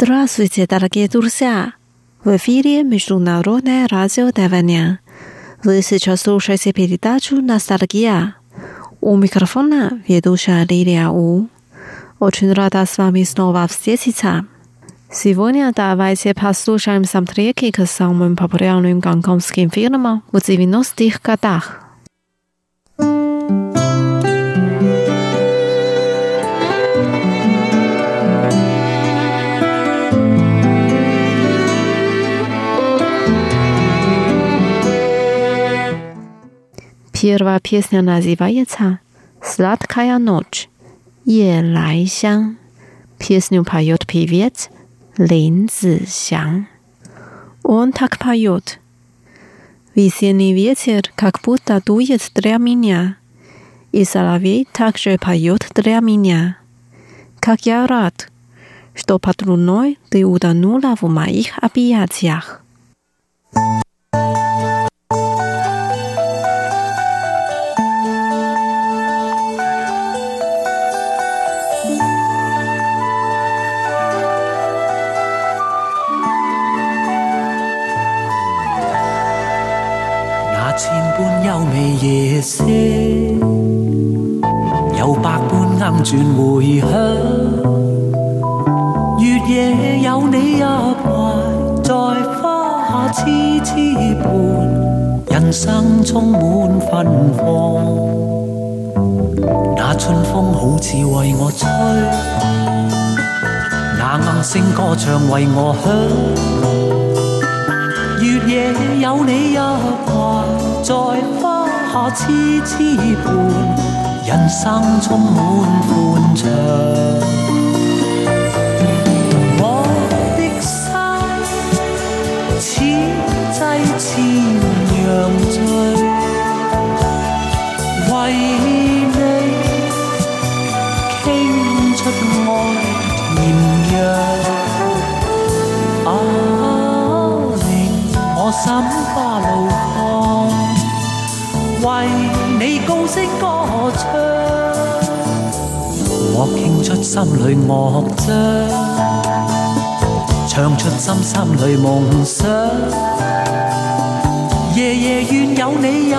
Здравствуйте, дорогие друзья! В эфире Международное радио Тайваня. Вы сейчас слушаете передачу «Ностальгия». У микрофона ведущая Лилия У. Очень рада с вами снова встретиться. Сегодня давайте послушаем саундтреки к самым популярным гонконгским фильмам в 90-х годах. Первая песня называется «Сладкая ночь», «Е лай Песню поет певец Лин Цзисян. Он так поет. Весенний ветер как будто дует для меня, и соловей также поет для меня. Как я рад, что под луной ты утонула в моих объятиях. 转回响，月夜有你入怀，在花下痴痴伴，人生充满芬芳。那春风好似为我吹，那暗声歌唱为我响。月夜有你入怀，在花下痴痴伴。人生充滿歡暢。我的心似擠千樣醉，為你傾出愛綿陽，啊，令我心花。为你高声歌唱，我倾出心里乐章，唱出心心里梦想。夜夜愿有你入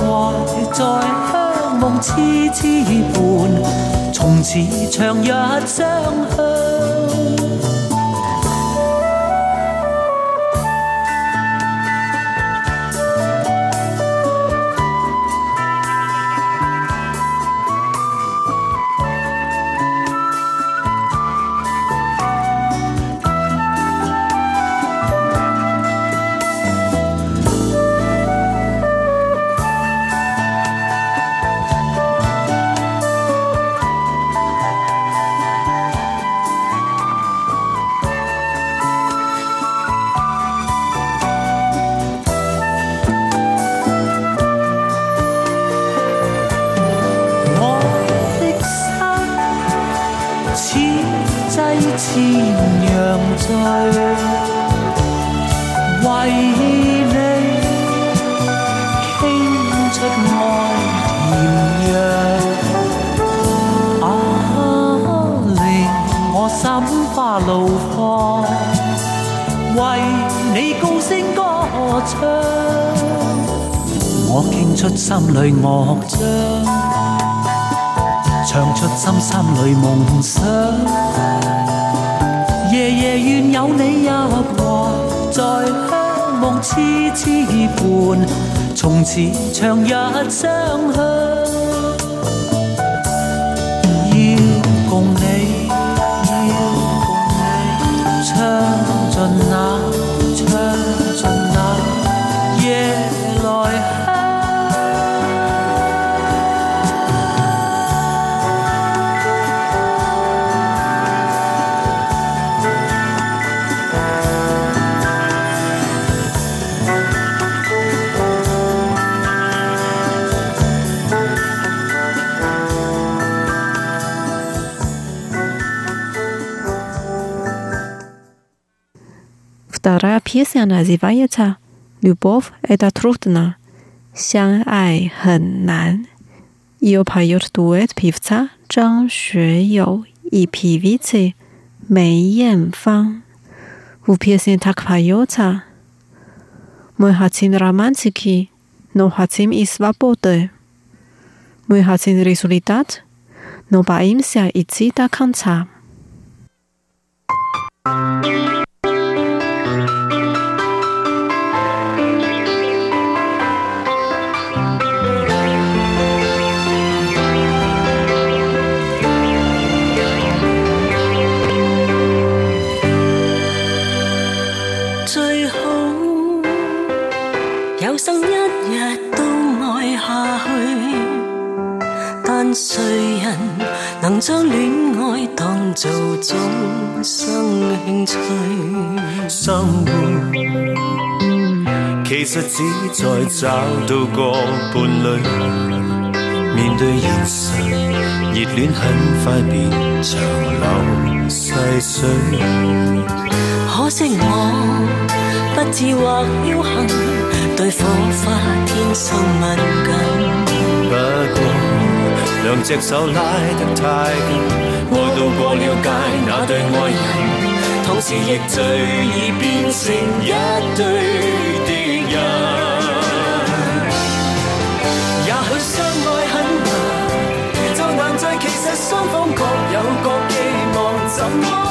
怀，在乡梦痴痴伴，从此长日相向。花放，为你高声歌唱。我倾出心里乐章，唱出心心里梦想。夜夜愿有你入怀，在香梦痴痴伴，从此长日相向。Песня называется «Любовь – это трудно, Сян 相爱很难». Ее поет дуэт певца Zhang Xueyou и певицы Мэй Фан. В песне так поется «Мы хотим романтики, но хотим и свободы. Мы хотим результат, но боимся идти до конца». thank you 谁人能将恋爱当做终生兴趣？生活其实只在找到个伴侣。面对现实，热恋很快变长流细水。可惜我不智或侥幸，对火花天生敏感。不过。两只手拉得太紧，爱到过了界，那对爱人，同时亦最易变成一对敌人。也许相爱很难，就难在其实双方各有各寄望，怎么？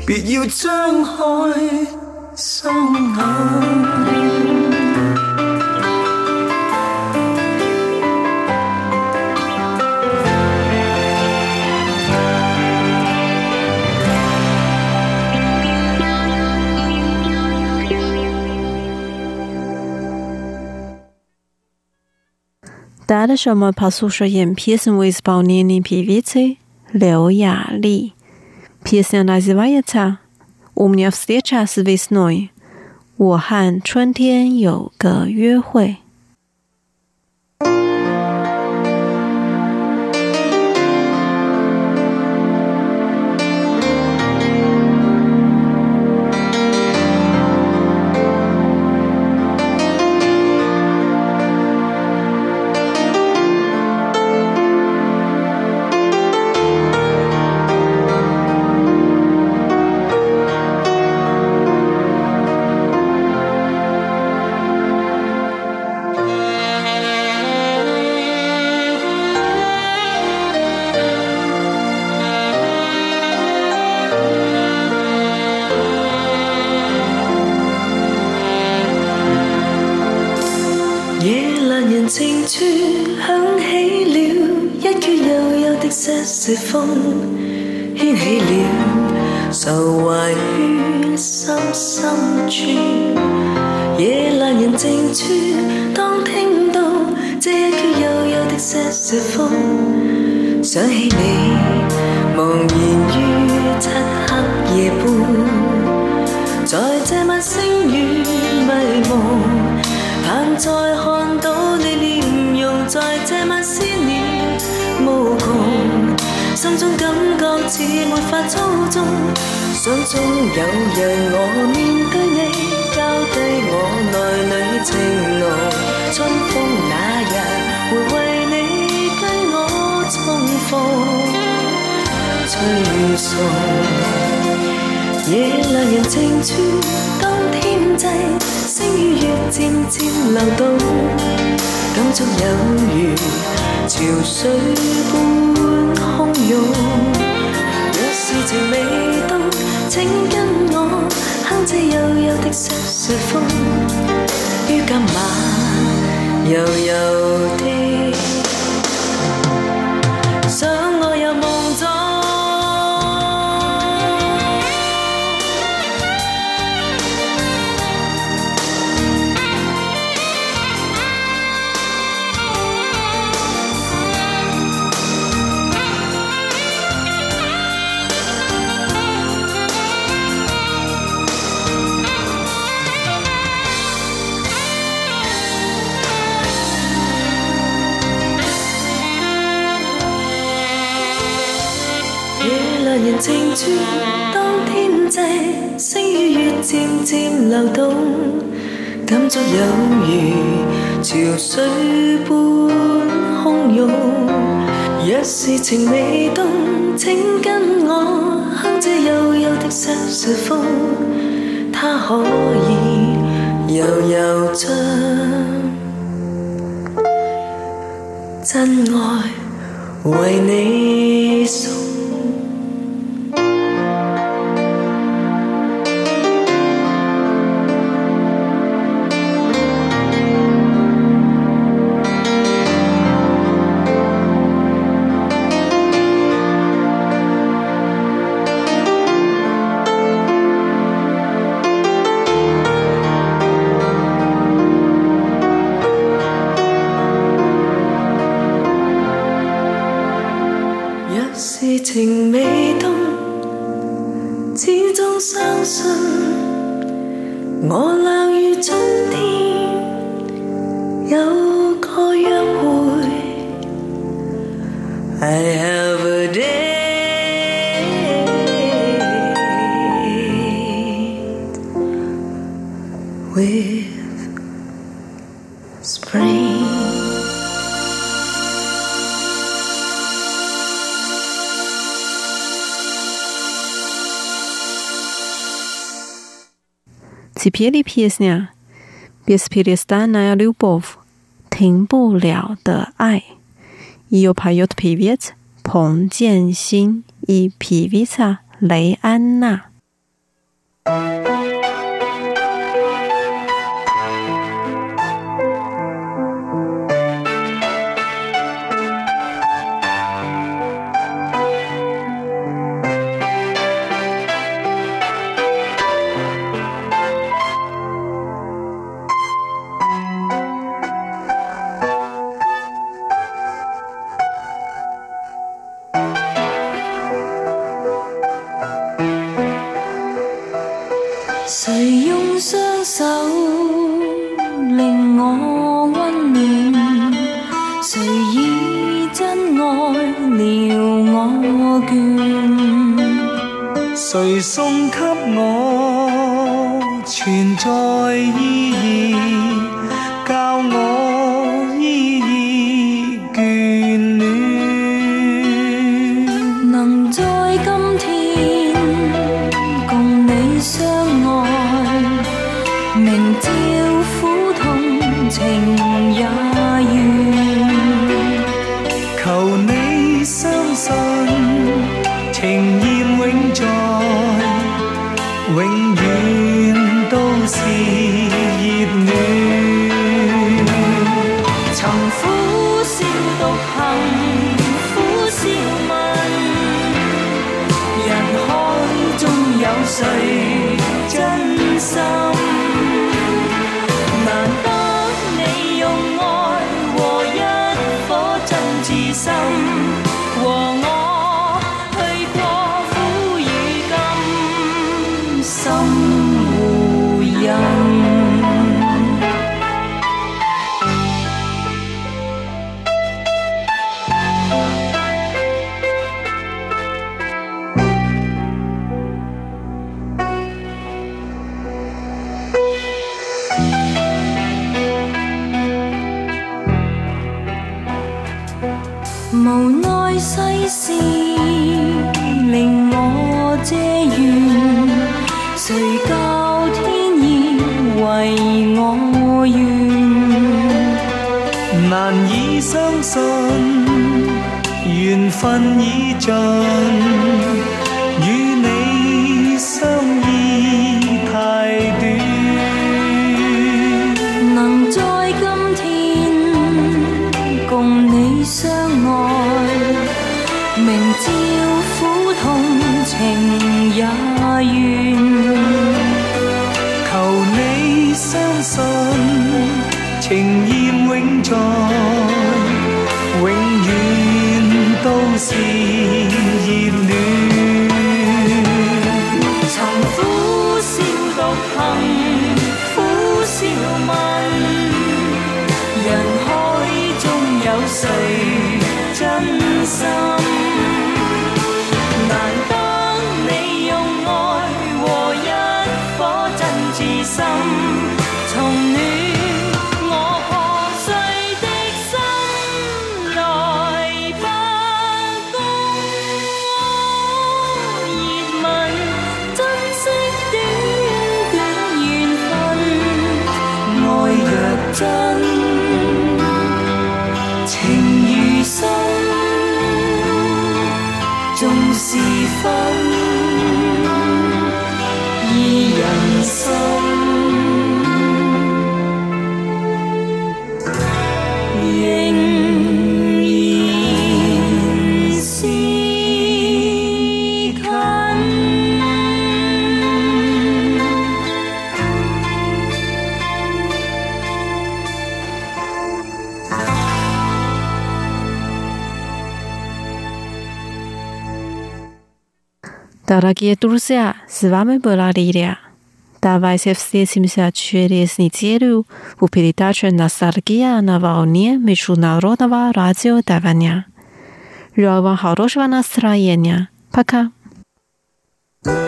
大家上午好，主持人皮生威斯报辽宁皮皮车刘雅丽。Piercenie wiatra, u mnie wstecza świecnoie。我和春天有个约会。静处响起了一曲悠悠的瑟瑟风，牵起了愁怀于心深处。夜阑人静处，当听到这一曲悠悠的瑟瑟风，想起你，茫然于漆黑夜半，在这晚星月迷蒙，盼再看。心中感觉似没法操纵，想中有让我面对你，交低我内里情浓。春风那日会为你跟我重逢，吹送夜阑人静处，当天际，星与月渐渐流动，感触有如潮水般。若是情未冻，请跟我哼这幽幽的《西风》，于今晚柔柔的。情未冻，请跟我哼这幽幽的《西双风》，它可以柔柔唱。真爱为你送。情未冻，始终相信我。《皮皮利皮斯》呀，《皮皮利斯坦》呀，《Любовь》停不了的爱。И опять Пивиц, 彭建新，И Пивица，雷安娜。谁用双手令我温暖？谁以真爱疗我倦？谁送？给？相信情。Дорогие друзья, с вами была Лилия. Давайте встретимся через неделю в передаче «Ностальгия» на волне международного радиодавания. Желаю вам хорошего настроения. Пока. thank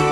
you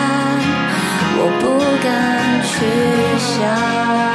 我不敢去想。